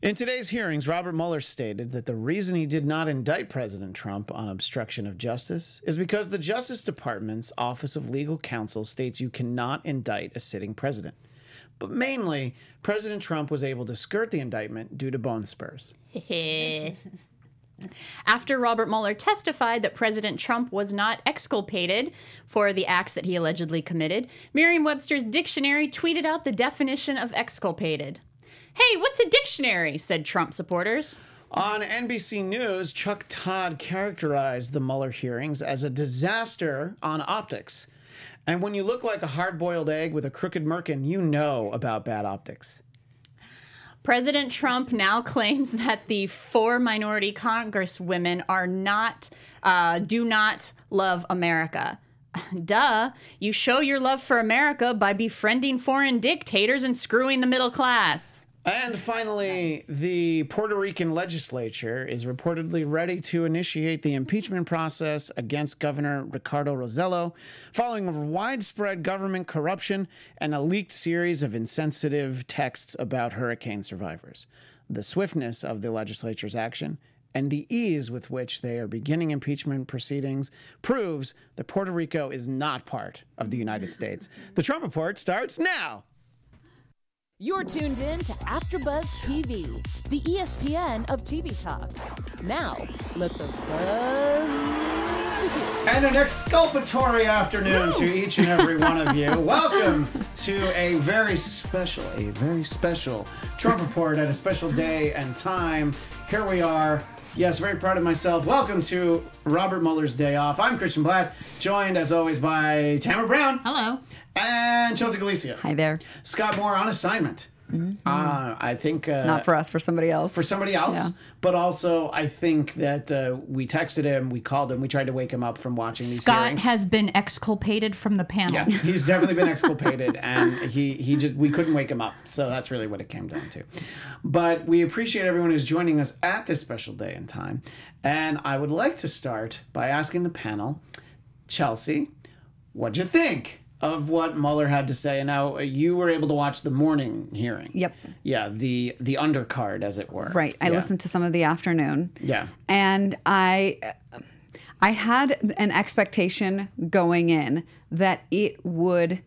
In today's hearings, Robert Mueller stated that the reason he did not indict President Trump on obstruction of justice is because the Justice Department's Office of Legal Counsel states you cannot indict a sitting president. But mainly, President Trump was able to skirt the indictment due to bone spurs. After Robert Mueller testified that President Trump was not exculpated for the acts that he allegedly committed, Merriam Webster's dictionary tweeted out the definition of exculpated. Hey, what's a dictionary? said Trump supporters. On NBC News, Chuck Todd characterized the Mueller hearings as a disaster on optics. And when you look like a hard boiled egg with a crooked merkin, you know about bad optics. President Trump now claims that the four minority congresswomen are not, uh, do not love America. Duh. You show your love for America by befriending foreign dictators and screwing the middle class. And finally, the Puerto Rican legislature is reportedly ready to initiate the impeachment process against Governor Ricardo Rosselló following widespread government corruption and a leaked series of insensitive texts about hurricane survivors. The swiftness of the legislature's action and the ease with which they are beginning impeachment proceedings proves that Puerto Rico is not part of the United States. The Trump Report starts now. You're tuned in to AfterBuzz TV, the ESPN of TV talk. Now, let the buzz. And an exculpatory afternoon to each and every one of you. Welcome to a very special, a very special Trump report at a special day and time. Here we are. Yes, very proud of myself. Welcome to Robert Mueller's Day Off. I'm Christian Bladt, joined as always by Tamara Brown Hello. And Chelsea Galicia. Hi there. Scott Moore on assignment. Uh, I think uh, Not for us, for somebody else. for somebody else. Yeah. But also, I think that uh, we texted him, we called him, we tried to wake him up from watching these Scott hearings. has been exculpated from the panel. Yeah, he's definitely been exculpated, and he he just we couldn't wake him up. So that's really what it came down to. But we appreciate everyone who's joining us at this special day and time. And I would like to start by asking the panel, Chelsea, what'd you think of what Mueller had to say? And now you were able to watch the morning hearing. Yep. Yeah, the the undercard, as it were. Right. I Yeah. listened to some of the afternoon. Yeah. And I I had an expectation going in that it would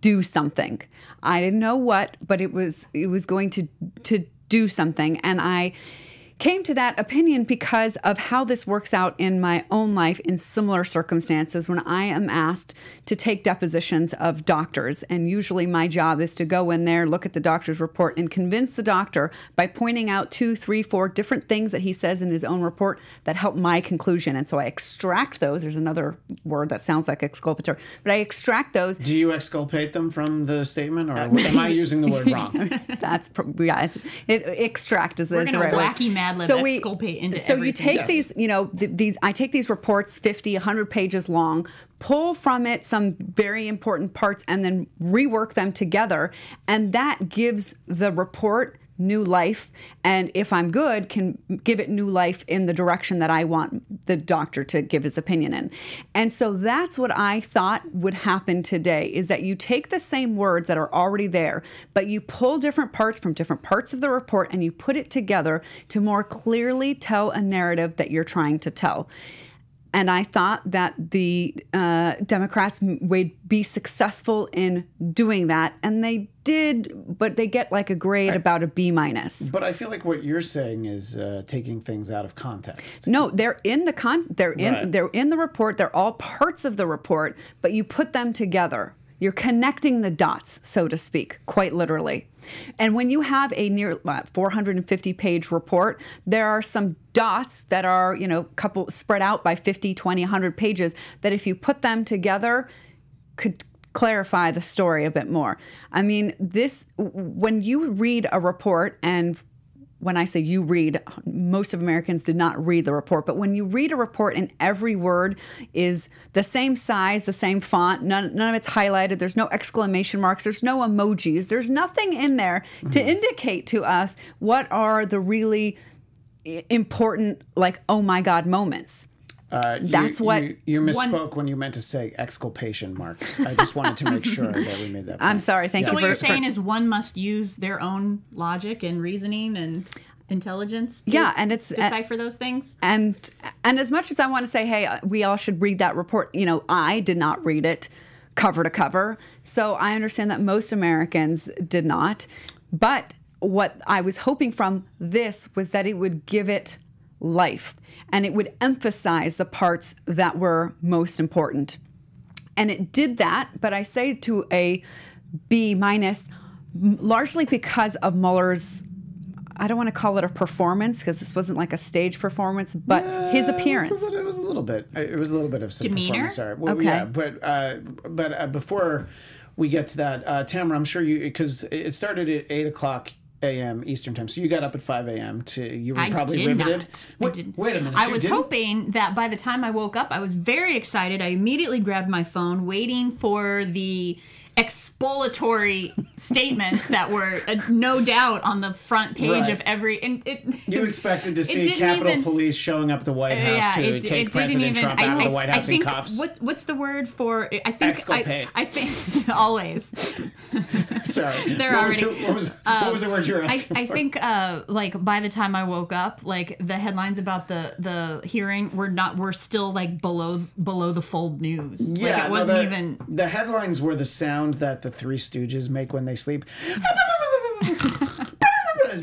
do something. I didn't know what, but it was it was going to to do something and I came to that opinion because of how this works out in my own life in similar circumstances when I am asked to take depositions of doctors. And usually my job is to go in there, look at the doctor's report, and convince the doctor by pointing out two, three, four different things that he says in his own report that help my conclusion. And so I extract those. There's another word that sounds like exculpatory, but I extract those Do you exculpate them from the statement, or uh, am I using the word wrong? That's pro- yeah. It's, it, extract is, We're is the gonna right word. wacky Mad Lib exculpate into So you take Yes. these, you know, th- these. I take these reports, 50, 100 pages long, pull from it some very important parts, and then rework them together, and that gives the report new life and if i'm good can give it new life in the direction that i want the doctor to give his opinion in. And so that's what i thought would happen today is that you take the same words that are already there but you pull different parts from different parts of the report and you put it together to more clearly tell a narrative that you're trying to tell and I thought that the uh, Democrats would be successful in doing that, and they did, but they get like a grade about a B minus. But I feel like what you're saying is uh, taking things out of context. No, they're in the con. They're in. Right. They're in the report. They're all parts of the report, but you put them together. You're connecting the dots, so to speak, quite literally. And when you have a near uh, 450 page report, there are some dots that are, you know, couple spread out by 50, 20, 100 pages that if you put them together could clarify the story a bit more. I mean, this when you read a report and when I say you read, most of Americans did not read the report, but when you read a report and every word is the same size, the same font, none, none of it's highlighted, there's no exclamation marks, there's no emojis, there's nothing in there to mm-hmm. indicate to us what are the really important, like, oh my God moments. Uh, you- That's what- you, you misspoke when you meant to say exculpation marks. I just wanted to make sure that we made that. Point. I'm sorry. Thank So you what for, you're for- saying is one must use their own logic and reasoning and intelligence. To Yeah, and it's- decipher those things. and and as much as I want to say, hey, we all should read that report. You know, I did not read it cover to cover, so I understand that most Americans did not. But what I was hoping from this was that it would give it life and it would emphasize the parts that were most important. And it did that, but I say to a B minus, largely because of Mueller's. I don't want to call it a performance because this wasn't like a stage performance, but his Uh, It appearance. was, little, it was a little bit. It was a little bit of some Demeanor? performance art. Well, Okay. Yeah, but uh, but uh, before we get to that, uh, Tamara, I'm sure you because it started at eight o'clock a.m. Eastern time, so you got up at five a.m. to you were I probably riveted. Wait, didn't. wait a minute. I you was didn't? hoping that by the time I woke up, I was very excited. I immediately grabbed my phone, waiting for the explanatory statements that were uh, no doubt on the front page Right. of every. And it, You expected to see Capitol even- Police showing up at the White House to it- take it President even- Trump I- out of the I- White I House in cuffs. What's what's the word for? I think Exculpate. I, I think always. Sorry, They're what was, already- the, what, was, what was the word you were I, asking I for? think uh, like by the time I woke up, like the headlines about the the hearing were not were still like below below the fold news. like Yeah, it wasn't the, even. The headlines were the sound that the Three Stooges make when they sleep.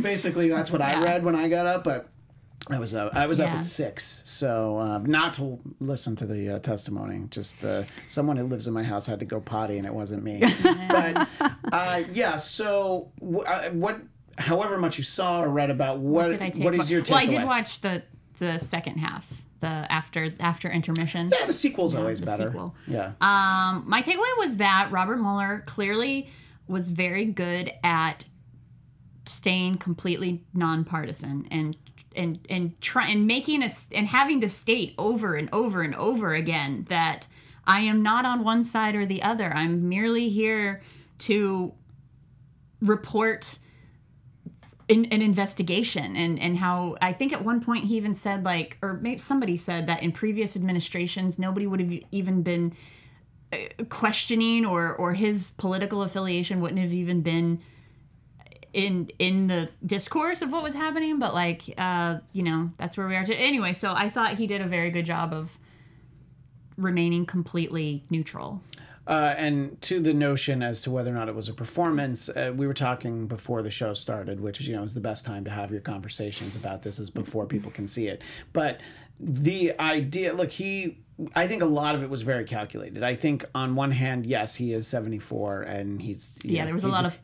Basically that's what I read when I got up, but I was up. I was up at six, so uh, not to listen to the uh, testimony. Just uh, someone who lives in my house had to go potty, and it wasn't me. but uh, yeah, so w- uh, what? However much you saw or read about, what Did I take what is your takeaway? Well, I did watch the the second half, the after after intermission. Yeah, the sequel's always the better. sequel. Yeah. Um, my takeaway was that Robert Mueller clearly was very good at staying completely nonpartisan and and and try and making us and having to state over and over and over again that I am not on one side or the other. I'm merely here to report in, an investigation and and how I think at one point he even said like or maybe somebody said that in previous administrations nobody would have even been uh, questioning or or his political affiliation wouldn't have even been in in the discourse of what was happening. But like uh you know that's where we are. Today anyway so i thought he did a very good job of remaining completely neutral Uh, and to the notion as to whether or not it was a performance, uh, we were talking before the show started, which you know is the best time to have your conversations about this is before people can see it. But the idea, look, he, I think a lot of it was very calculated. I think on one hand, yes, he is seventy four, and he's yeah know, there was a lot of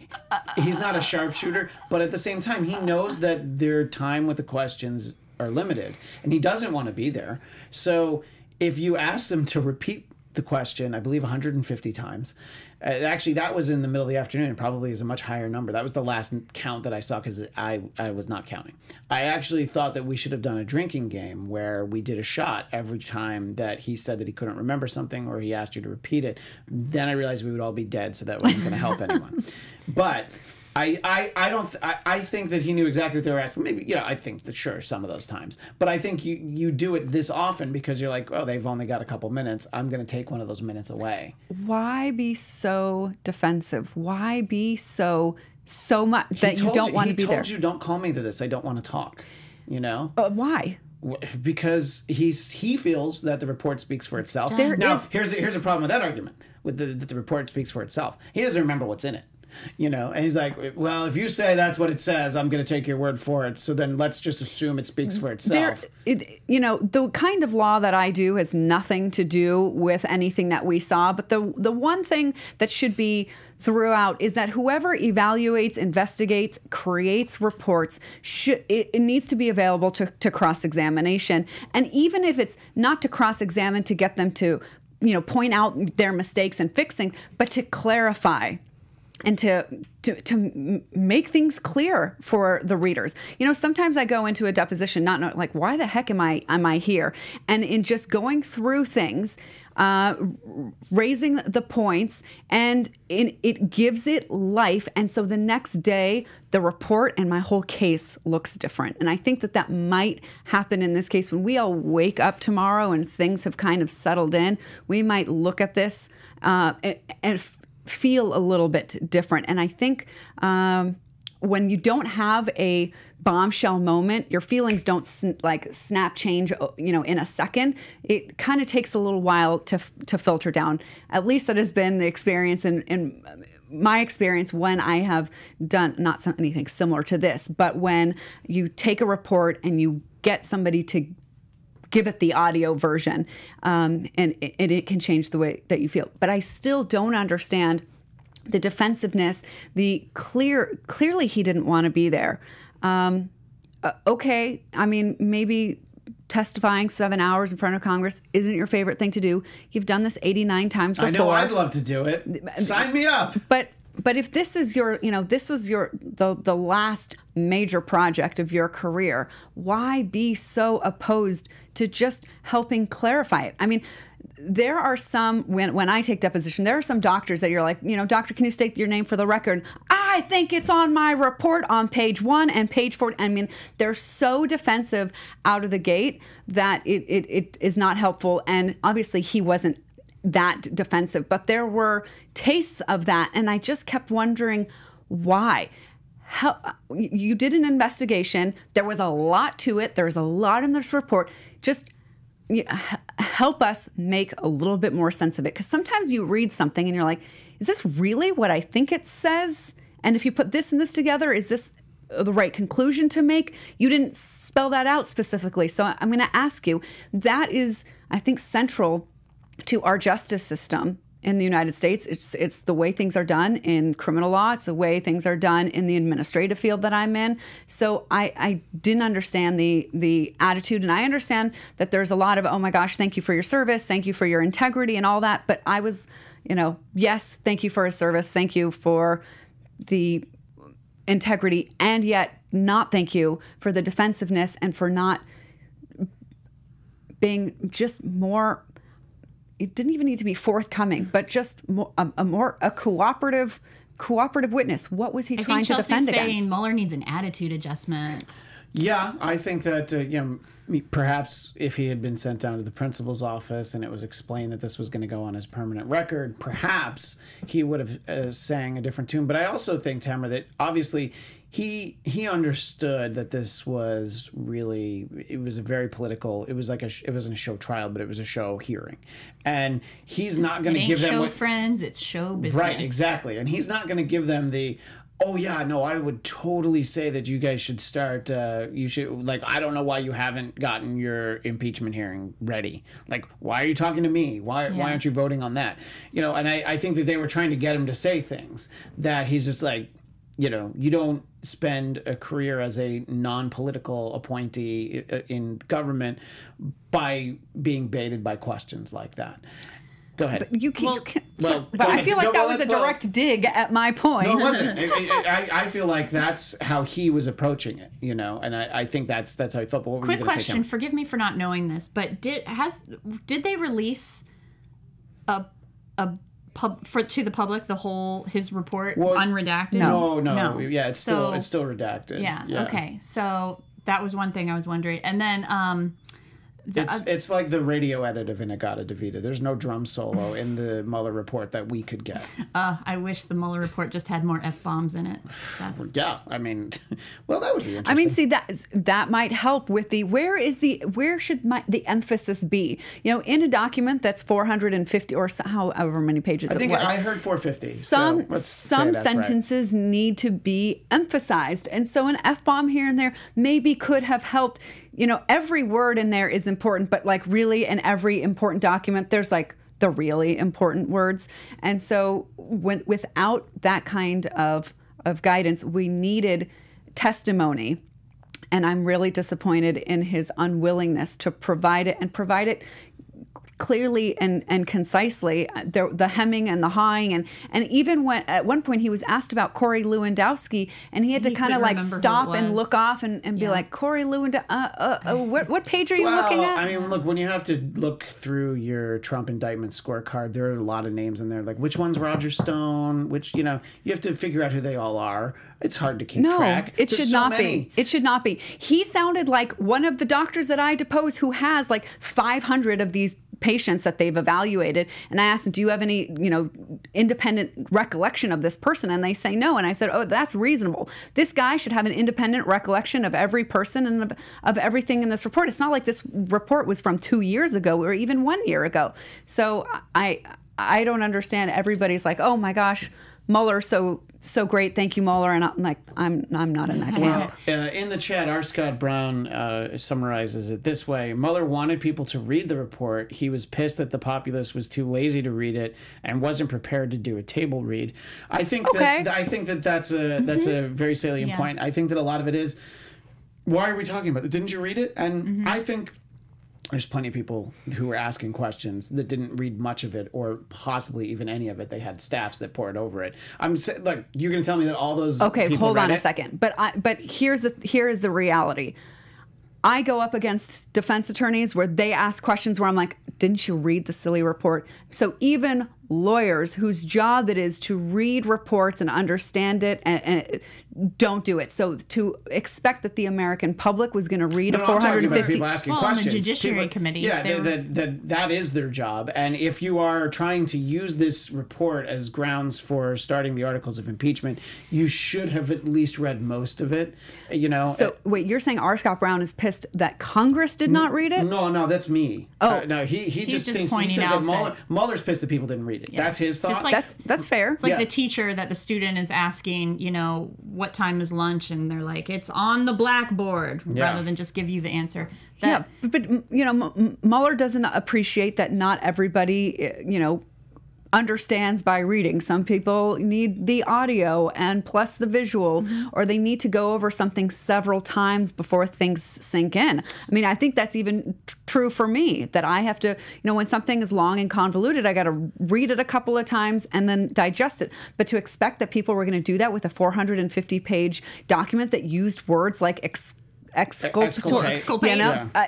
he's not a sharpshooter, but at the same time, he knows that their time with the questions are limited, and he doesn't want to be there. So if you ask them to repeat the question, I believe 150 times. Uh, actually, that was in the middle of the afternoon. Probably is a much higher number. That was the last count that I saw because I, I was not counting. I actually thought that we should have done a drinking game where we did a shot every time that he said that he couldn't remember something or he asked you to repeat it. Then I realized we would all be dead, so that wasn't going to help anyone. But I, I, I don't th- I, I think that he knew exactly what they were asking. Maybe you know I think that sure some of those times, but I think you you do it this often because you're like oh they've only got a couple minutes. I'm going to take one of those minutes away. Why be so defensive? Why be so so much that you don't want to be there? He told you don't call me to this. I don't want to talk. You know. Uh, why? Because he's he feels that the report speaks for itself. There now, is- here's here's a problem with that argument with the that the report speaks for itself. He doesn't remember what's in it. You know, and he's like, "Well, if you say that's what it says, I'm going to take your word for it. So then let's just assume it speaks for there, itself." it, you know, the kind of law that I do has nothing to do with anything that we saw. But the the one thing that should be throughout is that whoever evaluates, investigates, creates reports, should it, it needs to be available to, to cross examination. And even if it's not to cross examine to get them to, you know, point out their mistakes and fixing, but to clarify and to, to to make things clear for the readers. You know, sometimes I go into a deposition not know, like why the heck am I am I here? And in just going through things, uh, raising the points, and it gives it life. And so the next day, the report and my whole case looks different. And I think that that might happen in this case when we all wake up tomorrow and things have kind of settled in. We might look at this uh, and, and feel a little bit different. And I think um, when you don't have a bombshell moment, your feelings don't sn- like snap change, uh, you know, in a second. It kind of takes a little while to to filter down. At least that has been the experience in, in my experience when I have done not anything similar to this, but when you take a report and you get somebody to give it the audio version, um, and, and it can change the way that you feel. But I still don't understand the defensiveness, the clear, clearly he didn't want to be there. Um, uh, okay, I mean, maybe testifying seven hours in front of Congress isn't your favorite thing to do. You've done this 89 times before. I know I'd love to do it. Sign me up. But but if this is your, you know, this was your the the last major project of your career, why be so opposed to just helping clarify it? I mean, there are some when when I take deposition, there are some doctors that you're like, you know, doctor, can you state your name for the record? I think it's on my report on page one and page four. I mean, they're so defensive out of the gate that it it, it is not helpful. And obviously, he wasn't that defensive, but there were tastes of that, and I just kept wondering why. How, you did an investigation. There was a lot to it. There's a lot in this report. Just you know, help us make a little bit more sense of it. Because sometimes you read something and you're like, is this really what I think it says? And if you put this and this together, is this the right conclusion to make? You didn't spell that out specifically. So I'm going to ask you that is, I think, central to our justice system in the United States. It's it's the way things are done in criminal law. It's the way things are done in the administrative field that I'm in. So I, I didn't understand the the attitude, and I understand that there's a lot of oh my gosh, thank you for your service, thank you for your integrity, and all that. But I was, you know, yes, thank you for his service, thank you for the integrity, and yet not thank you for the defensiveness and for not being just more it didn't even need to be forthcoming, but just more, a, a, more a cooperative cooperative witness. What was he I trying think to Chelsea's defend saying against? Mueller needs an attitude adjustment. Yeah, I think that uh, you know perhaps if he had been sent down to the principal's office and it was explained that this was going to go on his permanent record, perhaps he would have uh, sang a different tune. But I also think Tamara that obviously he he understood that this was really it was a very political. It was like a it wasn't a show trial, but it was a show hearing, and he's not going to give them show what, friends, it's show business. Right, exactly. And he's not going to give them the, oh, yeah, no, I would totally say that you guys should start, uh, you should, like, I don't know why you haven't gotten your impeachment hearing ready. Like, why are you talking to me? Why, why aren't you voting on that? You know, and I, I think that they were trying to get him to say things that he's just like, you know, you don't spend a career as a non-political appointee uh, in government by being baited by questions like that. Go ahead. you can, you can well, but I feel like Go- that well, was a let's- well- direct dig at my point. No, it wasn't. I, I, I feel like that's how he was approaching it, you know, and I, I think that's that's how he felt. But what were Quick you going say, question. Forgive me for not knowing this, but did has did they release a a pub for to the public the whole his report Well, unredacted? No, no, yeah, it's still it's still redacted. Yeah, Okay. So that was one thing I was wondering, and then um, It's it's like the radio edit of In-A-Gadda-Da-Vida. There's no drum solo in the Mueller report that we could get. uh, I wish the Mueller report just had more f bombs in it. That's, Yeah, I mean, well, that would be interesting. I mean, see that that might help with the where is the where should my, the emphasis be? You know, in a document that's 450 or so- however many pages I it think was. I heard 450. some so let's say some that's right. sentences need to be emphasized and so an f-bomb here and there maybe could have helped you know every word in there is important but like really in every important document there's like the really important words. And so when without that kind of of guidance we needed testimony. And I'm really disappointed in his unwillingness to provide it and provide it clearly and and concisely uh, the, the hemming and the hawing and and even when at one point he was asked about Corey Lewandowski and he had to kind of like remember who it stop and look off and, and be like Corey Lewandowski. Uh, uh, uh, what what page are you Well, looking at? I mean, look, when you have to look through your Trump indictment scorecard, there are a lot of names in there. Like, which one's Roger Stone? Which, you know, you have to figure out who they all are. It's hard to keep No, track. it There's should so not many. be. It should not be. He sounded like one of the doctors that I depose who has like 500 of these patients that they've evaluated and I asked do you have any you know independent recollection of this person? And they say no and I said oh that's reasonable. This guy should have an independent recollection of every person and of, of everything in this report. It's not like this report was from 2 years ago or even 1 year ago. So I I don't understand. Everybody's like oh my gosh Mueller so so great thank you Mueller and I'm like I'm I'm not in that camp Uh, in the chat, R. Scott Brown uh, summarizes it this way Mueller wanted people to read the report. He was pissed that the populace was too lazy to read it and wasn't prepared to do a table read. I think Okay. that I think that that's a that's a very salient Yeah. point. I think that a lot of it is why are we talking about it? Didn't you read it? And I think there's plenty of people who were asking questions that didn't read much of it or possibly even any of it. They had staffs that poured over it. I'm saying, like, you're going to tell me that all those Okay, hold on a it? second. But I, but here's the here is the reality. I go up against defense attorneys where they ask questions where I'm like, didn't you read the silly report? So even lawyers whose job it is to read reports and understand it and, and don't do it. So to expect that the American public was going to read No, a no, I'm about 450 people asking Well, on the. Judiciary People- Committee, Yeah, they that, were- that, that, that is their job. And if you are trying to use this report as grounds for starting the articles of impeachment, you should have at least read most of it. You know. So wait, you're saying R. Scott Brown is pissed that Congress did not read it? no, no, that's me. Oh. Uh, no, he he just, just thinks he pointing says that Mueller, that- Mueller's pissed that people didn't read it. That's his thought. It's like- That's that's fair. It's like Yeah. the teacher that the student is asking, you know, what time is lunch, and they're like, it's on the blackboard, Yeah. rather than just give you the answer. Yeah, but, but you know, M- M- Mueller doesn't appreciate that not everybody, uh, you know, understands by reading. Some people need the audio and plus the visual, Mm-hmm. or they need to go over something several times before things sink in. I mean, I think that's even t- true for me that I have to, you know, when something is long and convoluted, I got to read it a couple of times and then digest it. But to expect that people were going to do that with a 450 page document that used words like ex- exculpatory, Exculpate. Exculpate. you know, Yeah. uh,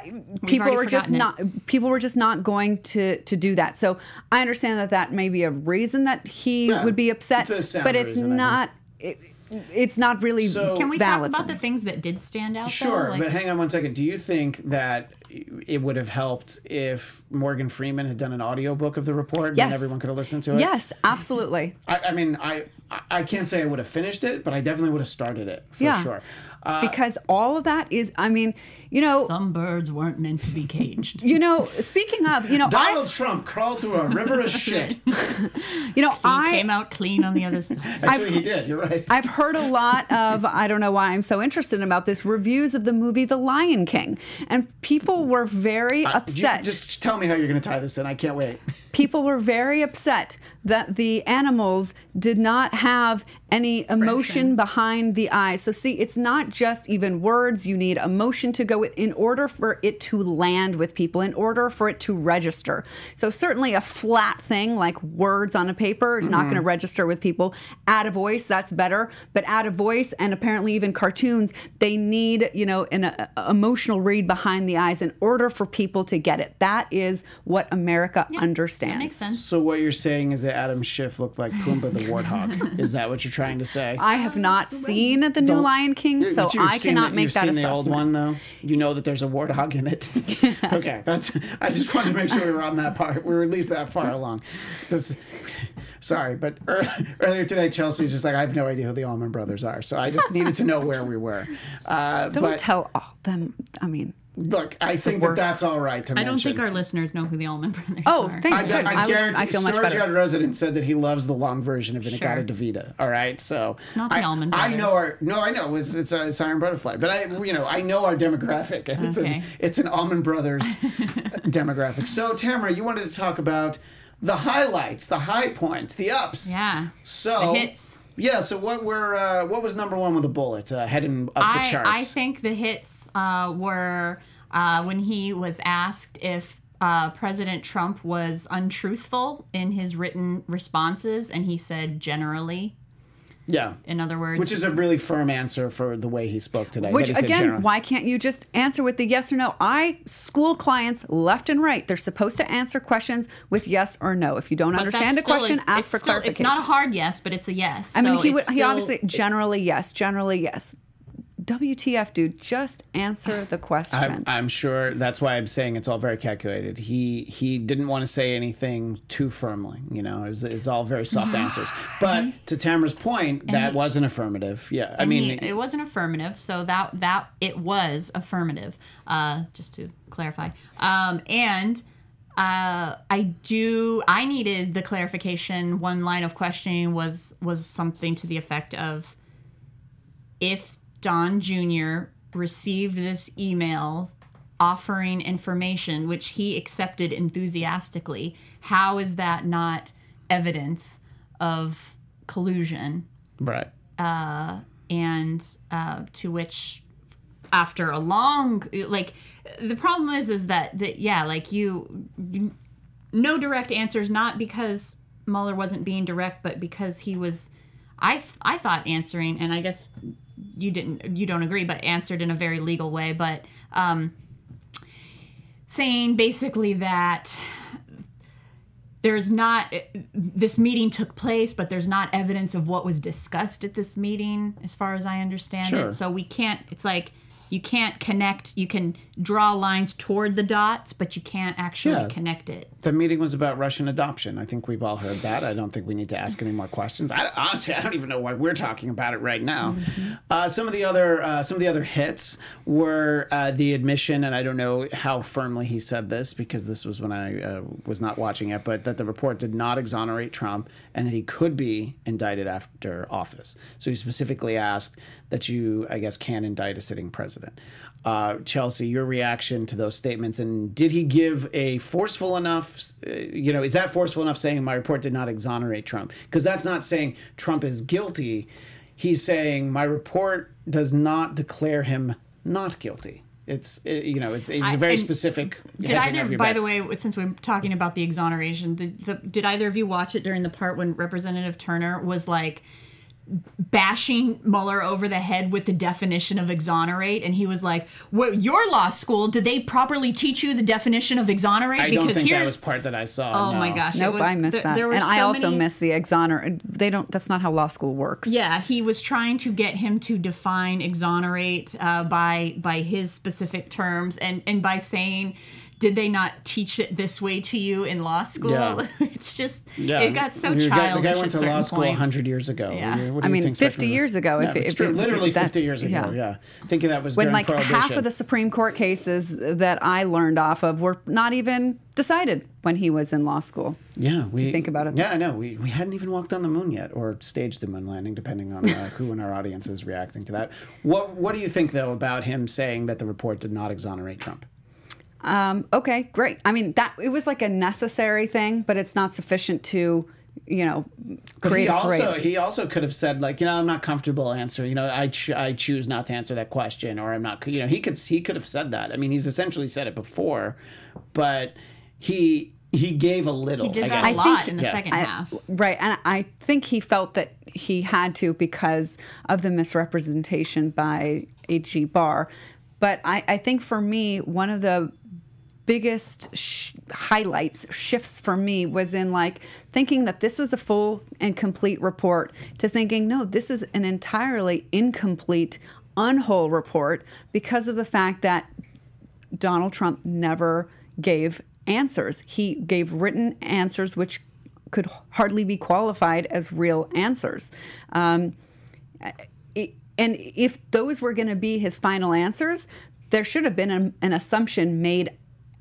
people were just forgotten it. not people were just not going to to do that. So I understand that that may be a reason that he Yeah, would be upset, it's a sound but it's reason, I think. not. It, it's not really So- Can we talk about the things that did stand out? Sure, though? Like, but hang on one second. Do you think that it would have helped if Morgan Freeman had done an audiobook of the report and everyone could have listened to it? Yes, absolutely. I, I mean, I I- I can't say I would have finished it, but I definitely would have started it for Yeah. sure. Uh, because all of that is, I mean, you know, some birds weren't meant to be caged. you know. Speaking of, you know, Donald I, Trump crawled through a river of shit. you know, He I came out clean on the other side. Actually, he did. You're right. I've heard a lot of, I don't know why I'm so interested about this, reviews of the movie The Lion King. And people were very uh, You- upset. just tell me how you're going to tie this in. I can't wait. people were very upset that the animals did not have any emotion behind the eyes. So see, it's not just even words. You need emotion to go with in order for it to land with people, in order for it to register. So certainly a flat thing like words on a paper is not going to register with people. Add a voice, that's better. But add a voice and apparently even cartoons, they need, you know, an uh, emotional read behind the eyes in order for people to get it. That is what America understands. That makes sense. So what you're saying is that Adam Schiff looked like Pumbaa the warthog. is that what you're trying to say? I have not seen the new Lion King, so I seen cannot the- make you've that seen assessment. the old one though. You know that there's a warthog in it. okay, that's. I just wanted to make sure we were on that part. We were at least that far along. This, sorry, but earlier today, Chelsea's just like I have no idea who the Allman Brothers are, so I just needed to know where we were. Uh, Don't but tell all them. I mean, look, I think that that's all right to I mention. don't think our listeners know who the Allman Brothers are. oh, are. thank I, good. I, would- guarantee I feel much Storage better. Yard resident said that he loves the long version of In-A-Gadda-Da-Vida. All right, so it's not the I, Allman I know our no, I know it's it's, uh, it's Iron Butterfly, but I you know I know our demographic, and it's Okay. an it's an Allman Brothers demographic. So Tamara, you wanted to talk about the highlights, the high points, the ups. Yeah. So The hits. Yeah. So what were uh, what was number one with a bullet uh, heading up I, the charts? I think the hits uh, were uh, when he was asked if uh, President Trump was untruthful in his written responses, and he said generally. Yeah. In other words, Which is a really firm answer for the way he spoke today. Which that he said again, generally. why can't you just answer with the yes or no? I school clients left and right. They're supposed to answer questions with yes or no. If you don't But understand a question, it's ask for still- clarification. It's not a hard yes, but it's a yes. I mean, So he would. it's He obviously generally yes, generally yes. WTF, dude? Just answer the question. I'm, I'm sure that's why I'm saying it's all very calculated. He he didn't want to say anything too firmly. You know, it's, it's all very soft answers. But to Tamara's point, that was an affirmative. Yeah, I mean, he- it was an affirmative, so that that it was affirmative. Uh, just to clarify, um, and uh, I do. I needed the clarification. One line of questioning was was something to the effect of, if Don Jr. received this email offering information which he accepted enthusiastically, how is that not evidence of collusion? right. and uh, to which after a long like the problem is is that that yeah like you, you no direct answers not because Mueller wasn't being direct but because he was I th- I thought answering and I guess you didn't you don't agree but answered in a very legal way but um saying basically that there's not this meeting took place but there's not evidence of what was discussed at this meeting as far as i understand Sure. it so we can't it's like you can't connect you can draw lines toward the dots but you can't actually Yeah. connect it The meeting was about Russian adoption. I think we've all heard that. I don't think we need to ask any more questions. I, honestly, I don't even know why we're talking about it right now. Uh, some of the other uh, some of the other hits were uh, the admission, and I don't know how firmly he said this because this was when I uh, was not watching it, but that the report did not exonerate Trump and that he could be indicted after office. So he specifically asked that you, I guess, can indict a sitting president. Uh, Chelsea, your reaction to those statements, and did he give a forceful enough? Uh, you know, is that forceful enough saying my report did not exonerate Trump? Because that's not saying Trump is guilty. He's saying my report does not declare him not guilty. It's uh, you know, it's, it's I- very specific. did either by bets. the way since we're talking about the exoneration did, the, did either of you watch it during the part when representative turner was like bashing Mueller over the head with the definition of exonerate, and he was like, "What your law school? Did they properly teach you the definition of exonerate? I don't think that was part that I saw. oh my gosh, it nope, was- I missed th- that, there were and I also many- missed the exonerate. They don't. That's not how law school works. Yeah, he was trying to get him to define exonerate uh, by by his specific terms, and and by saying. Did they not teach it this way to you in law school? Yeah. it's just Yeah, it got so the guy- childish. The guy at went to law school points. 100 years ago. Yeah. What do you I mean, think's 50 years ago, Yeah, if- it's if- true. if- Literally 50 years ago. yeah. Yeah. Thinking that was when during like half of the Supreme Court cases that I learned off of were not even decided when he was in law school. Yeah, we think about it. Yeah, I know. We, we hadn't even walked on the moon yet, or staged the moon landing, depending on uh, who in our audience is reacting to that. What What do you think though about him saying that the report did not exonerate Trump? Um, okay, great. I mean, that it was like a necessary thing, but it's not sufficient to, you know, But create he a also parade. he also could have said like you know I'm not comfortable answering you know I ch- I choose not to answer that question or I'm not you know he could he could have said that I mean he's essentially said it before, but he he gave a little. He did I that guess. a lot think- in the yeah. second I- half. Right. And I think he felt that he had to because of the misrepresentation by A.G. Barr. But I, I think for me, one of the biggest sh- highlights, shifts for me was in like thinking that this was a full and complete report to thinking, no, this is an entirely incomplete, unwhole report because of the fact that Donald Trump never gave answers. He gave written answers which could hardly be qualified as real answers. Um, and if those were going to be his final answers, there should have been an assumption made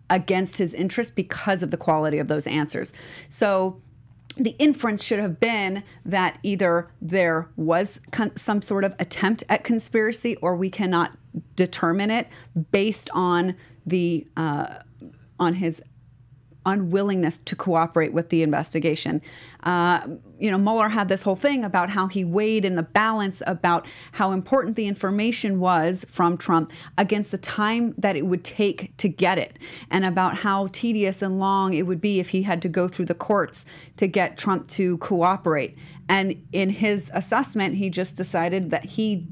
against his interest because of the quality of those answers. So the inference should have been that either there was some sort of attempt at conspiracy or we cannot determine it based on the uh, on his unwillingness to cooperate with the investigation. Uh, you know, Mueller had this whole thing about how he weighed in the balance about how important the information was from Trump against the time that it would take to get it, and about how tedious and long it would be if he had to go through the courts to get Trump to cooperate. And in his assessment, he just decided that he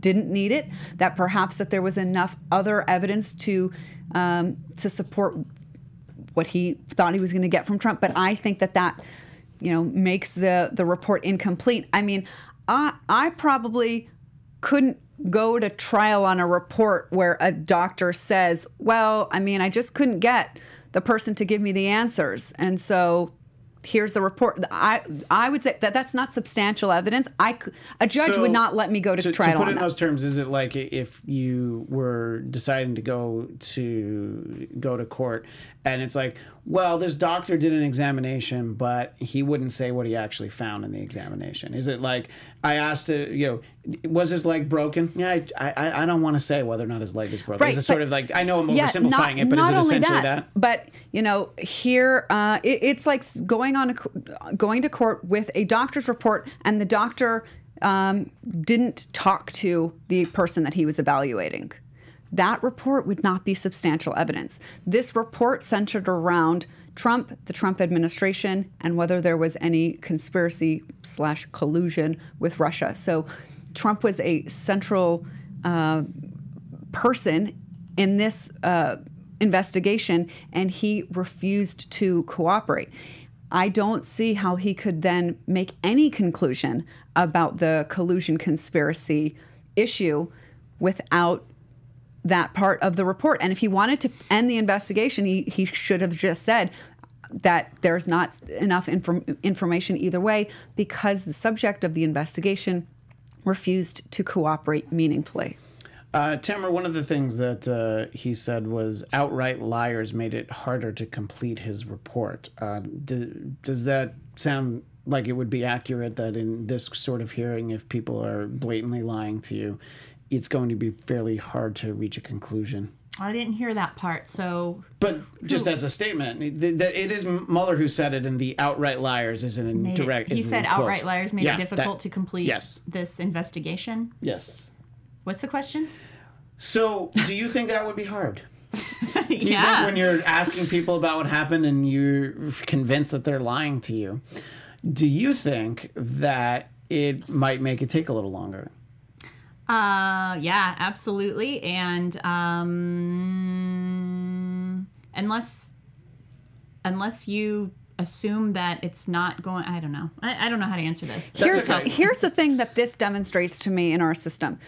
didn't need it. That perhaps that there was enough other evidence to um, to support what he thought he was going to get from Trump. But I think that that you know makes the the report incomplete. I mean, I I probably couldn't go to trial on a report where a doctor says, "Well, I mean, I just couldn't get the person to give me the answers," and so here's the report. I I would say that that's not substantial evidence. I a judge So, would not let me go to, to, trial to put it in that. those terms, is it like if you were deciding to go to go to court, and it's like, well, this doctor did an examination, but he wouldn't say what he actually found in the examination. Is it like I asked, to, you know, was his leg broken? Yeah, I I, I don't want to say whether or not his leg is broken. Right, is it sort of like I know I'm Yeah, oversimplifying it, but is it essentially that? But you know, here uh, it, it's like going on a, going to court with a doctor's report, and the doctor um, didn't talk to the person that he was evaluating. That report would not be substantial evidence. This report centered around Trump, the Trump administration, and whether there was any conspiracy slash collusion with Russia. So, Trump was a central uh, person in this uh, investigation, and he refused to cooperate. I don't see how he could then make any conclusion about the collusion conspiracy issue without that part of the report. And if he wanted to end the investigation, he, he should have just said that there's not enough inform- information either way because the subject of the investigation refused to cooperate meaningfully. Uh, Tamara, one of the things that uh, he said was outright liars made it harder to complete his report. Uh, d- does that sound like it would be accurate that in this sort of hearing, if people are blatantly lying to you, it's going to be fairly hard to reach a conclusion? I didn't hear that part. So But just as a statement, it, that it is Mueller who said it, and the outright liars isn't in made direct. he said outright liars made Yeah, it difficult that- to complete yes. this investigation. Yes. What's the question? So, do you think that would be hard? Do you Yeah. think when you're asking people about what happened and you're convinced that they're lying to you, do you think that it might make it take a little longer? Uh, yeah, absolutely. And um, unless unless you assume that it's not going, I don't know. I, I don't know how to answer this. here's, okay. here's the thing that this demonstrates to me in our system.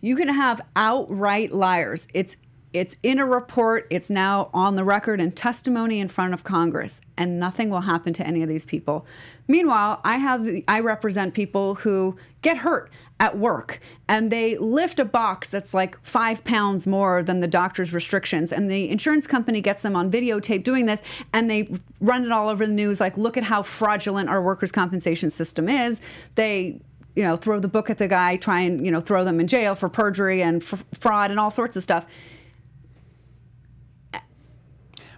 You can have outright liars. It's it's in a report. It's now on the record and testimony in front of Congress, and nothing will happen to any of these people. Meanwhile, I have I represent people who get hurt at work, and they lift a box that's like five pounds more than the doctor's restrictions, and the insurance company gets them on videotape doing this, and they run it all over the news. Like, look at how fraudulent our workers' compensation system is. They you know, throw the book at the guy, try and, you know, throw them in jail for perjury and fraud and all sorts of stuff.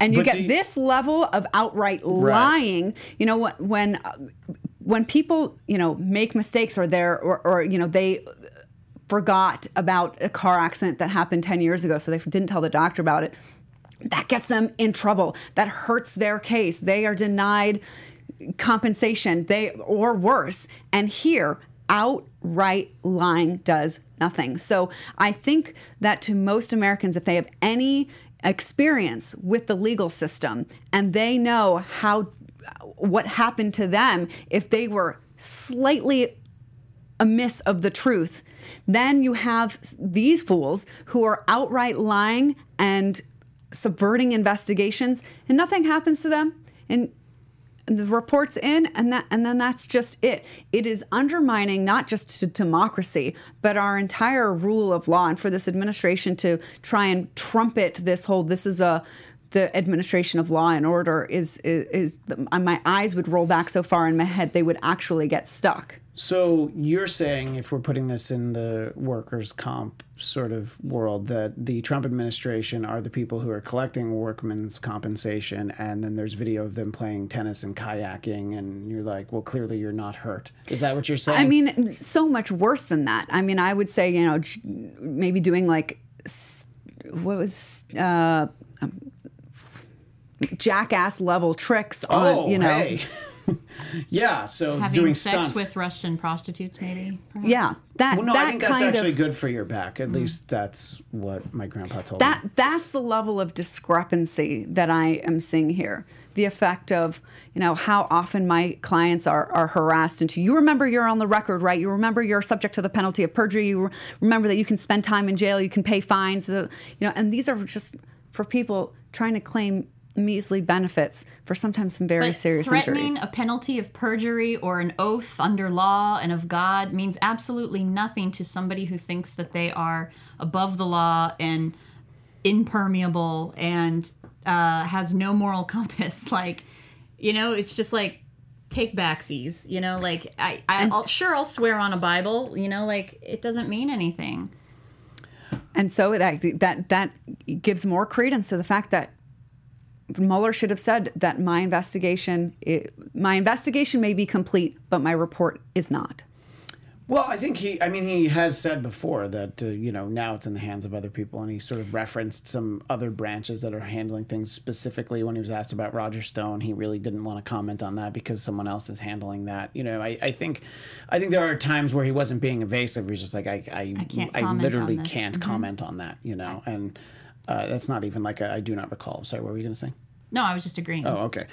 And you But get you- this level of outright lying. You know, when when, uh, when people, you know, make mistakes or they're or, or you know they forgot about a car accident that happened 10 years ago, so they didn't tell the doctor about it. That gets them in trouble. That hurts their case. They are denied compensation. They or worse. And here, outright lying does nothing. So I think that to most Americans, if they have any experience with the legal system and they know how what happened to them if they were slightly amiss of the truth, then you have these fools who are outright lying and subverting investigations, and nothing happens to them. And the report's in, and that, and then that's just it. It is undermining not just to democracy, but our entire rule of law. And for this administration to try and trumpet this whole, this is a the administration of law and order is is, is my eyes would roll back so far in my head they would actually get stuck. So you're saying if we're putting this in the workers' comp sort of world, that the Trump administration are the people who are collecting workmen's compensation, and then there's video of them playing tennis and kayaking, and you're like, well, clearly you're not hurt. Is that what you're saying? I mean, so much worse than that. I mean, I would say, you know, maybe doing like, what was, uh, um, jackass level tricks on, oh, you know. hey. yeah. So Having doing sex stunts. with Russian prostitutes, maybe. perhaps? Yeah. That, well, no, that I think that's actually of, good for your back. At least that's what my grandpa told that me. that's the level of discrepancy that I am seeing here. The effect of you know how often my clients are are harassed into you remember you're on the record right you remember you're subject to the penalty of perjury you re- remember that you can spend time in jail you can pay fines uh, you know and these are just for people trying to claim measly benefits for sometimes some very But serious threatening injuries. a penalty of perjury or an oath under law and of God means absolutely nothing to somebody who thinks that they are above the law and impermeable and uh, has no moral compass. Like, you know, it's just like take backsies. You know, like I, I I'll, sure I'll swear on a Bible. You know, like it doesn't mean anything. And so that that that gives more credence to the fact that Mueller should have said that my investigation i my investigation may be complete, but my report is not. Well, I think he. I mean, he has said before that uh, you know now it's in the hands of other people, and he sort of referenced some other branches that are handling things specifically. When he was asked about Roger Stone, he really didn't want to comment on that because someone else is handling that. You know, I, I think, I think there are times where he wasn't being evasive. He's just like, I, I, I, can't comment literally on this. can't comment on that. You know, and uh, that's not even like a, I do not recall. Sorry, what were you going to say? No, I was just agreeing. Oh, okay.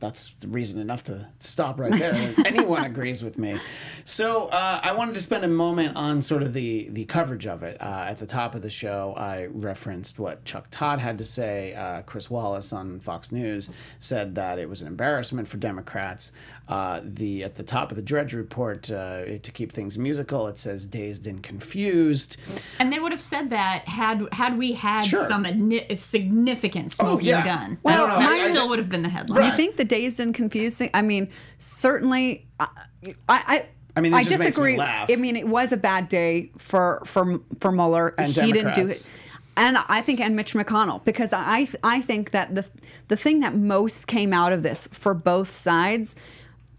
Wow, That's reason enough to stop right there. Anyone agrees with me. So uh, I wanted to spend a moment on sort of the the coverage of it. Uh, at the top of the show, I referenced what Chuck Todd had to say. Uh, Chris Wallace on Fox News said that it was an embarrassment for Democrats. Uh, the at the top of the Drudge report uh, to keep things musical, it says dazed and confused. And they would have said that had had we had Sure. some significant smoking yeah. gun. Well, that, no, I- I still would have been the headline. Right. You think the dazed and confused thing? I mean, certainly, uh, I, I, I mean, I just makes me disagree. laugh. I mean, it was a bad day for for for Mueller. And he didn't do it. And I think, and Mitch McConnell, because I, I think that the the thing that most came out of this for both sides,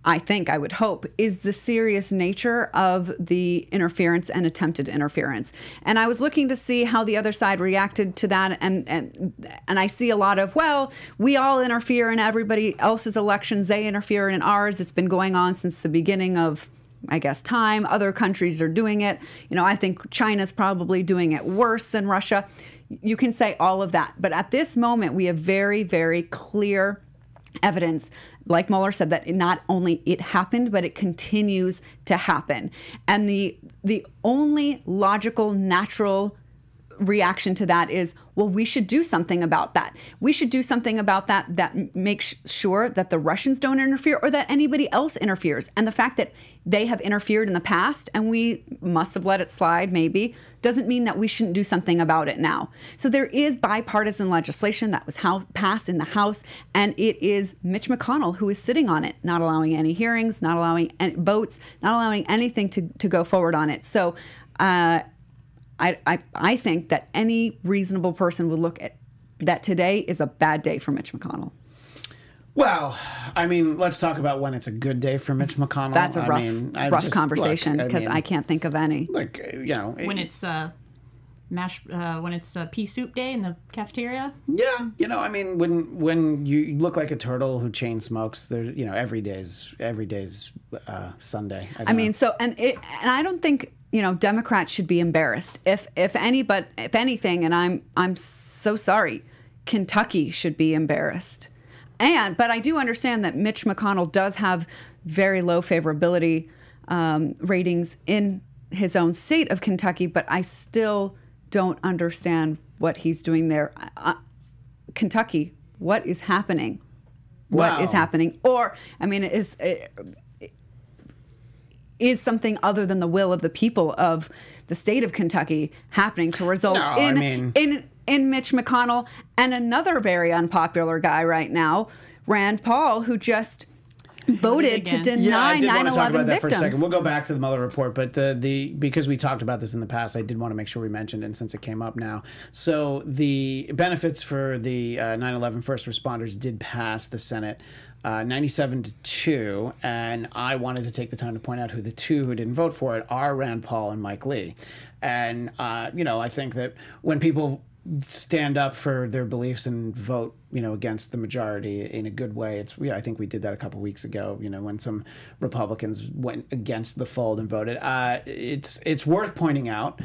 I think, I would hope, is the serious nature of the interference and attempted interference. And I was looking to see how the other side reacted to that, and and and I see a lot of, well, we all interfere in everybody else's elections, they interfere in ours. It's been going on since the beginning of I guess, time. Other countries are doing it. You know, I think China's probably doing it worse than Russia. You can say all of that. But at this moment, we have very, very clear evidence like Mueller said that not only it happened but it continues to happen. And the the only logical natural reaction to that is well we should do something about that. We should do something about that that makes sure that the russians don't interfere or that anybody else interferes. And the fact that they have interfered in the past and we must have let it slide maybe doesn't mean that we shouldn't do something about it now. So there is bipartisan legislation that was how, passed in the house and it is mitch mcconnell who is sitting on it not allowing any hearings not allowing any votes not allowing anything to, to go forward on it. So uh, I, I, I think that any reasonable person would look at that today is a bad day for Mitch McConnell. Well, I mean, let's talk about when it's a good day for Mitch McConnell. That's a rough, mean, I rough just- conversation because I, mean, can't think of any. Like you know, when it's uh, mash uh, when it's uh, pea soup day in the cafeteria. yeah, you know, I mean, when when you look like a turtle who chain smokes, there, you know, every day's every day's uh, Sunday. I mean, so and it and I don't think you know Democrats should be embarrassed. If if any, but if anything, and I'm I'm so sorry, Kentucky should be embarrassed. And but I do understand that Mitch McConnell does have very low favorability um, ratings in his own state of Kentucky, but I still don't understand what he's doing there. I, Kentucky, what is happening? What is Wow. happening? Or I mean, is is something other than the will of the people of the state of Kentucky happening to result No, I in mean- in in Mitch McConnell and another very unpopular guy right now, Rand Paul, who just voted to against. deny Yeah, I did want to talk 9/11 about that for a second. We'll go back to the Mueller report, but the, the because we talked about this in the past, I did want to make sure we mentioned it since it came up now. So the benefits for the uh, 9/11 first responders did pass the Senate. Uh, 97 to 2 and i wanted to take the time to point out who the two who didn't vote for it are rand paul and mike lee and uh, you know i think that when people stand up for their beliefs and vote, you know, against the majority in a good way. It's yeah, I think we did that a couple weeks ago. You know, when some Republicans went against the fold and voted. Uh, it's it's worth pointing out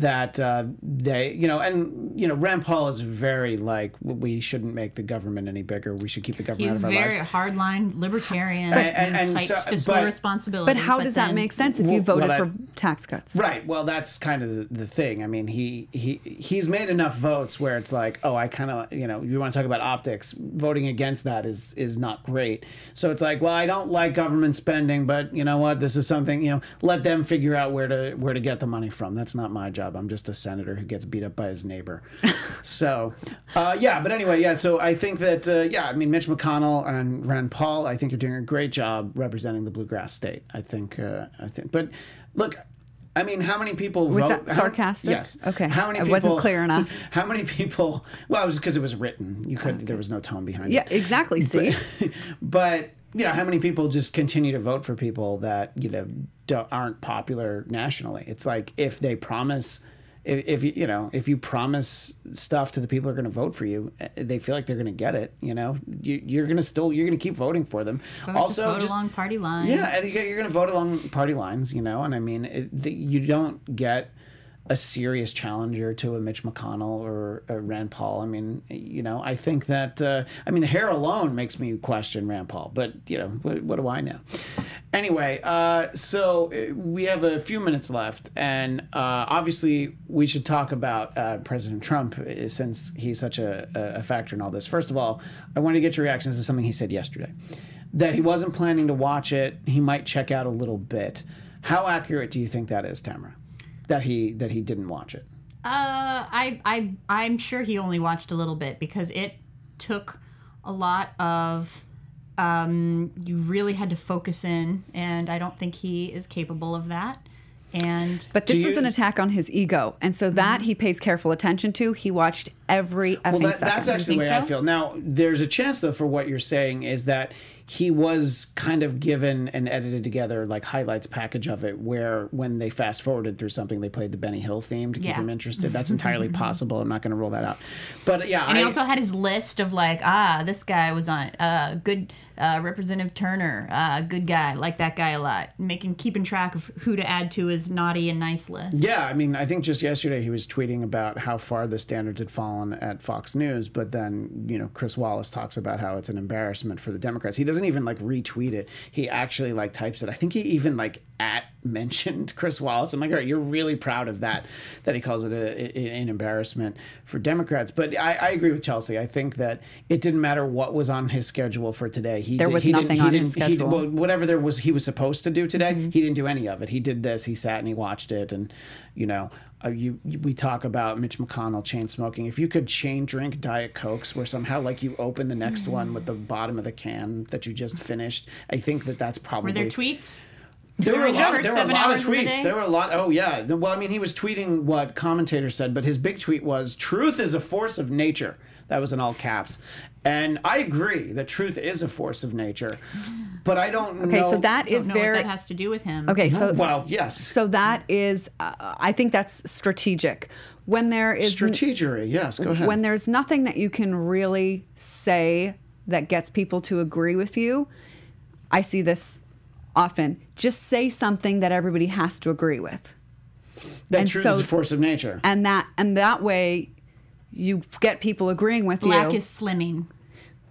that uh, they, you know, and you know, Rand Paul is very like we shouldn't make the government any bigger. We should keep the government He's out of our very lives. hardline libertarian and- and, and cites so- fiscal but- responsibility. But how does that make sense if you Well- voted well, for tax cuts? Right. Well, that's kind of the, the thing. I mean, he he he's made enough votes where it's like, oh, I kind of, you know, you want to talk about optics. Voting against that is is not great. So it's like, well, I don't like government spending, but you know what? This is something, you know, let them figure out where to where to get the money from. That's not my job. I'm just a senator who gets beat up by his neighbor. so, uh, yeah. But anyway, yeah. So I think that, uh, yeah. I mean, Mitch McConnell and Rand Paul, I think you're doing a great job representing the bluegrass state. I think. Uh, I think. But look. I mean, how many people Was vote? that how- sarcastic? yes. Okay. How many It people, wasn't clear enough. How many people? Well, it was because it was written. You could. There was no tone behind Yeah, it. Yeah. Exactly. See, But you know, how many people just continue to vote for people that you know don't, aren't popular nationally? It's like if they promise. If, if you you know if you promise stuff to the people who are going to vote for you, eh, they feel like they're going to get it. You know, you, you're going to still you're going to keep voting for them. Vote- also, just vote just- along party lines. yeah, you're going to vote along party lines, you know, and I mean, it, the, you don't get a serious challenger to a Mitch McConnell or a Rand Paul. I mean, you know, I think that, uh, I mean, the hair alone makes me question Rand Paul, but, you know, what, what do I know? Anyway, uh, so uh, we have a few minutes left, and uh, obviously we should talk about uh, President Trump uh, since he's such a, a factor in all this. First of all, I want to get your reactions to something he said yesterday that he wasn't planning to watch it. He might check out a little bit. How accurate do you think that is, Tamara? That he that he didn't watch it. Uh, I, I, I'm sure he only watched a little bit because it took a lot of. Um, you really had to focus in, and I don't think he is capable of that. And but this Do was an attack on his ego, and so that he pays careful attention to. He watched every effing Well, that, that's actually the way think I feel. Now, there's a chance though for what you're saying is that he was kind of given and edited together like highlights package of it where when they fast forwarded through something they played the Benny Hill theme to keep Yeah. him interested. That's entirely possible. I'm not going to rule that out. But yeah, And I, he also had his list of like, ah, this guy was on uh, good uh, Representative Turner, uh, good guy, like that guy a lot, making keeping track of who to add to his naughty and nice list. Yeah, I mean, I think just yesterday he was tweeting about how far the standards had fallen at Fox News, but then, you know, Chris Wallace talks about how it's an embarrassment for the Democrats. He doesn't even like retweet it. He actually like types it. I think he even like at mentioned Chris Wallace. I'm like, all right, you're really proud of that, that he calls it a, a- an embarrassment for Democrats. But I, I agree with Chelsea. I think that it didn't matter what was on his schedule for today. He There was he nothing didn't, he on his he- schedule. well, whatever there was he was supposed to do today Mm-hmm. he didn't do any of it he did this he sat and he watched it and you know uh, you, we talk about mitch mcconnell chain smoking if you could chain drink diet cokes where somehow like you open the next one with the bottom of the can that you just finished i think that that's probably Were there tweets? there were a lot, there were a lot of tweets. There were a lot. Oh yeah. Well, I mean, he was tweeting what commentators said, but his big tweet was "Truth is a force of nature." That was in all caps, and I agree that truth is a force of nature, but I don't okay, know. so that is don't know very what that has to do with him. okay. So well, yes, so that is, uh, I think that's strategic. When there is strategery. Yes, go ahead. when there's nothing that you can really say that gets people to agree with you, I see this often. Just say something that everybody has to agree with. that and truth so- is a force of nature. And that and that way you get people agreeing with Black you. is slimming.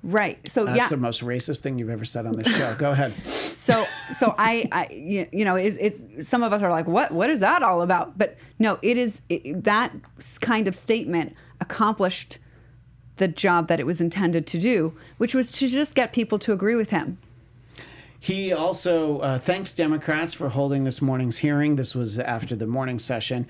Right. So That's yeah. the most racist thing you've ever said on this show. Go ahead. so so I, I you know it, it's some of us are like what what is that all about but no it is it, that kind of statement accomplished the job that it was intended to do which was to just get people to agree with him He also uh, thanks Democrats for holding this morning's hearing. This was after the morning session.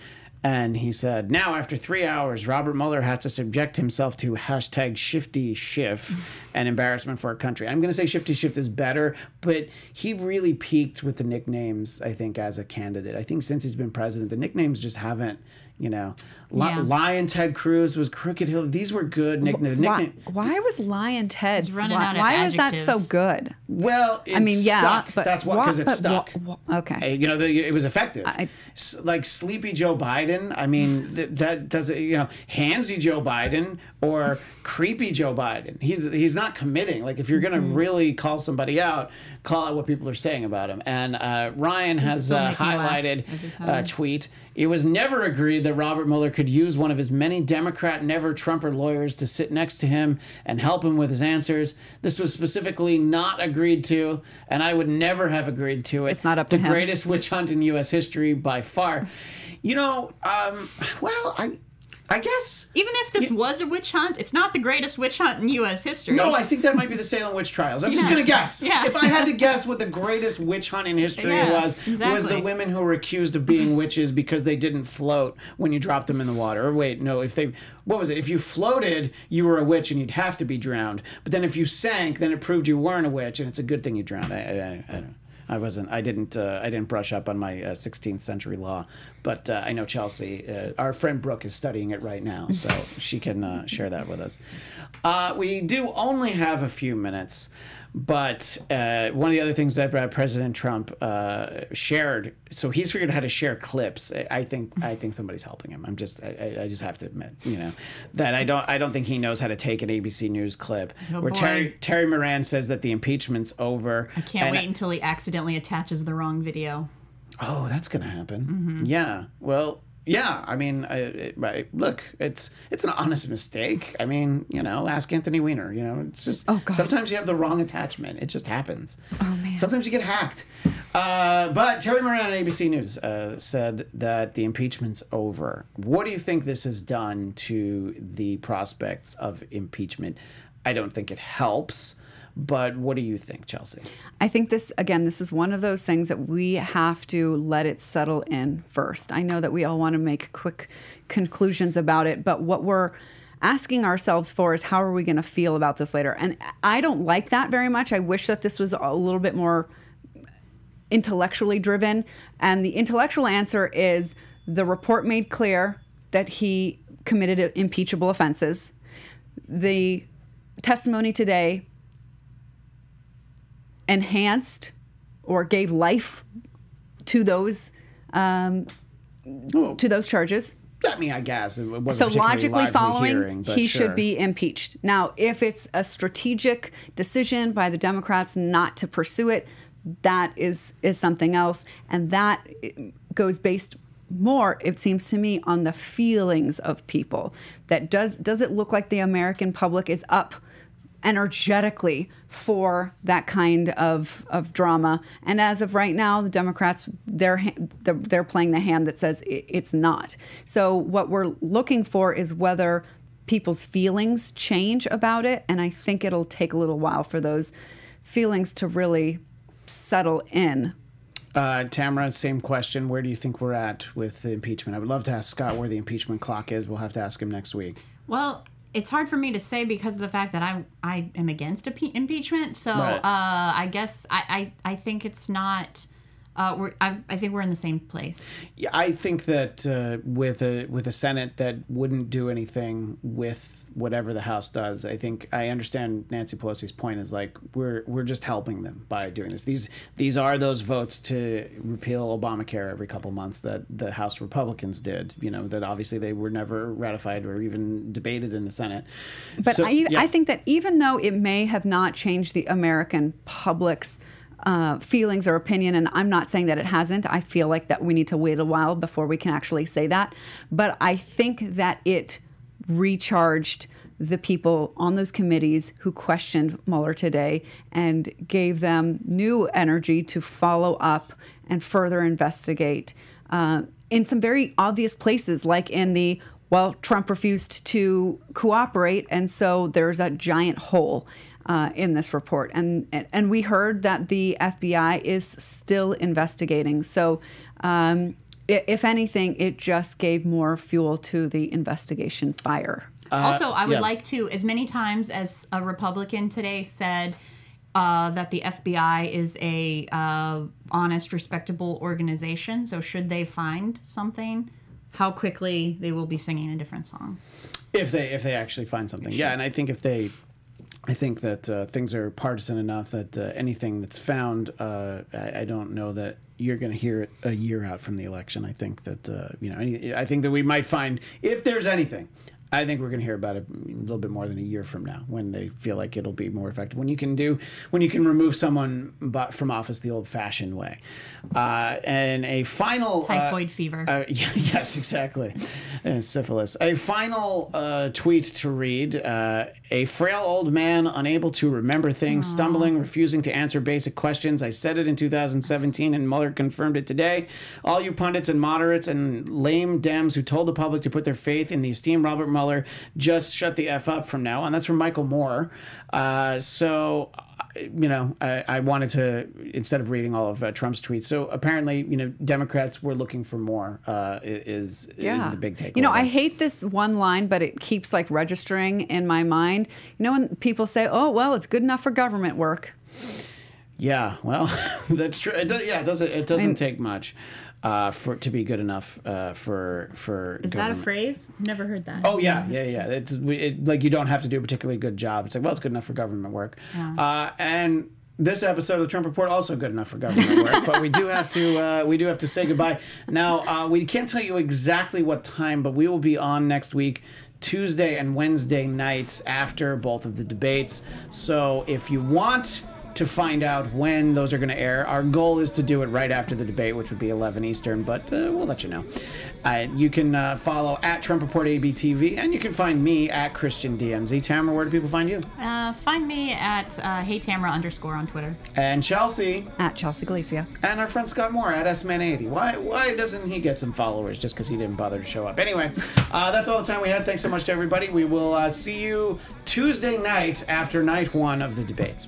And he said, now after three hours, Robert Mueller has to subject himself to hashtag shifty Schiff and embarrassment for our country. I'm going to say shifty Schiff is better, but he really peaked with the nicknames, I think, as a candidate. I think since he's been president, the nicknames just haven't, you know, Yeah. Lyin' Ted Cruz was Crooked Hill. These were good nicknames. Why, Nickname, why was Lyin' Ted? why out of why was that so good? well, it I mean, yeah, stuck. but that's why because it but stuck. wha- wha- okay. Uh, you know, the, it was effective. I- S- like Sleepy Joe Biden. I mean, th- that does it. You know, handsy Joe Biden or creepy Joe Biden. He's he's not committing. Like if you're gonna Mm-hmm. really call somebody out, call out what people are saying about him. And uh, Ryan has uh, make me laugh highlighted a time. tweet. It was never agreed that Robert Mueller could use one of his many Democrat never Trumper lawyers to sit next to him and help him with his answers. This was specifically not agreed to, and I would never have agreed to it. It's not up the to him. greatest witch hunt in U.S. history by far. You know, um, well, I, I guess. Even if this was a witch hunt, it's not the greatest witch hunt in U.S. history. No, I think that might be the Salem witch trials. I'm just gonna guess. Yeah. If I had to guess what the greatest witch hunt in history Yeah, was, was the women who were accused of being witches because they didn't float when you dropped them in the water. Or wait, no, if they, what was it? If you floated, you were a witch and you'd have to be drowned. But then if you sank, then it proved you weren't a witch, and it's a good thing you drowned. I, I, I, I don't. I wasn't. I didn't. Uh, I didn't brush up on my uh, 16th century law, but uh, I know Chelsea. Uh, our friend Brooke is studying it right now, so she can uh, share that with us. Uh, we do only have a few minutes, but uh, one of the other things that uh, President Trump uh, shared. So he's figured out how to share clips. I, think. I think somebody's helping him. I'm just. I, I- just have to admit, you know, that I don't. I don't think he knows how to take an ABC News clip Oh, where boy. Terry Terry Moran says that the impeachment's over. I can't wait until he accidentally attaches the wrong video. Oh, that's gonna happen. Mm-hmm. Yeah. Well, yeah. I mean, I, it, right. Look, it's it's an honest mistake. I mean, you know, ask Anthony Weiner. You know, it's just Oh, sometimes you have the wrong attachment. It just happens. Oh, man. Sometimes you get hacked. Uh, but Terry Moran on ABC News uh, said that the impeachment's over. What do you think this has done to the prospects of impeachment? I don't think it helps. But what do you think, Chelsea? I think this, again, this is one of those things that we have to let it settle in first. I know that we all want to make quick conclusions about it, but what we're asking ourselves for is how are we going to feel about this later? And I don't like that very much. I wish that this was a little bit more intellectually driven. And the intellectual answer is the report made clear that he committed impeachable offenses. The testimony today enhanced or gave life to those um, Oh, to those charges. I mean, I guess it wasn't So logically following, hearing, he sure. should be impeached. Now, if it's a strategic decision by the Democrats not to pursue it, that is is something else, and that eh, goes based more, it seems to me, on the feelings of people. That does does it look like the American public is up energetically for that kind of, of drama. And as of right now, the Democrats they're they're, they're playing the hand that says it's not. So what we're looking for is whether people's feelings change about it, and I think it'll take a little while for those feelings to really settle in. Uh, Tamara, same question. Where do you think we're at with the impeachment? I would love to ask Scott where the impeachment clock is. We'll have to ask him next week. Well, it's hard for me to say because of the fact that I I am against impe- impeachment. So Right. uh, I guess I, I I think it's not. Uh, we're I, I think we're in the same place. Yeah, I think that uh, with a with a Senate that wouldn't do anything with whatever the House does, I think I understand Nancy Pelosi's point is like we're we're just helping them by doing this. These these are those votes to repeal Obamacare every couple months that the House Republicans did. You know that obviously they were never ratified or even debated in the Senate. But So, I, yeah. I think that even though it may have not changed the American public's uh, feelings or opinion, and I'm not saying that it hasn't, I feel like that we need to wait a while before we can actually say that. But I think that it recharged the people on those committees who questioned Mueller today and gave them new energy to follow up and further investigate uh, in some very obvious places, like in the well, Trump refused to cooperate, and so there's a giant hole uh, in this report. And, and and we heard that the FBI is still investigating. So um, if anything, it just gave more fuel to the investigation fire. also, I would yeah. like to, as many times as a Republican today said uh, that the FBI is a uh, honest, respectable organization. So, should they find something, how quickly they will be singing a different song. if they if they actually find something yeah and i think if they i think that uh, things are partisan enough that uh, anything that's found uh, I, I don't know that you're going to hear it a year out from the election i think that uh, you know any, i think that we might find if there's anything I think we're going to hear about it a little bit more than a year from now, when they feel like it'll be more effective. When you can do, when you can remove someone from office the old-fashioned way, uh, and a final uh, Typhoid fever. uh, yes, exactly. Uh, syphilis. A final uh, tweet to read. A frail old man, unable to remember things, stumbling, refusing to answer basic questions. I said it in 2017, and Mueller confirmed it today. All you pundits and moderates and lame Dems who told the public to put their faith in the esteemed Robert Mueller, just shut the F up from now on. That's from Michael Moore. Uh, so you know, I, I wanted to instead of reading all of uh, Trump's tweets. So apparently, you know, Democrats were looking for more. Uh, is is the big takeaway? You know, I hate this one line, but it keeps like registering in my mind. You know, when people say, "Oh, well, it's good enough for government work." yeah, well, that's true. It does, yeah, it doesn't it doesn't take much uh, for to be good enough uh, for for. Is that a government. phrase? Never heard that. Oh yeah, yeah, yeah. It's it, like you don't have to do a particularly good job. It's like well, it's good enough for government work. Uh, and this episode of the Trump Report also good enough for government work. but we do have to uh, we do have to say goodbye. Now uh, we can't tell you exactly what time, but we will be on next week. Tuesday and Wednesday nights after both of the debates. So if you want to find out when those are going to air. Our goal is to do it right after the debate, which would be 11 Eastern, but uh, we'll let you know. Uh, you can uh, follow at Trump Report ABTV, and you can find me at Christian DMZ. Tamara, where do people find you? Uh, find me at uh, Hey Tamara underscore on Twitter. And Chelsea, At Chelsea Galicia. and our friend Scott Moore at SMan80. Why why doesn't he get some followers just because he didn't bother to show up? Anyway, uh, that's all the time we had. Thanks so much to everybody. We will uh, see you Tuesday night after night one of the debates.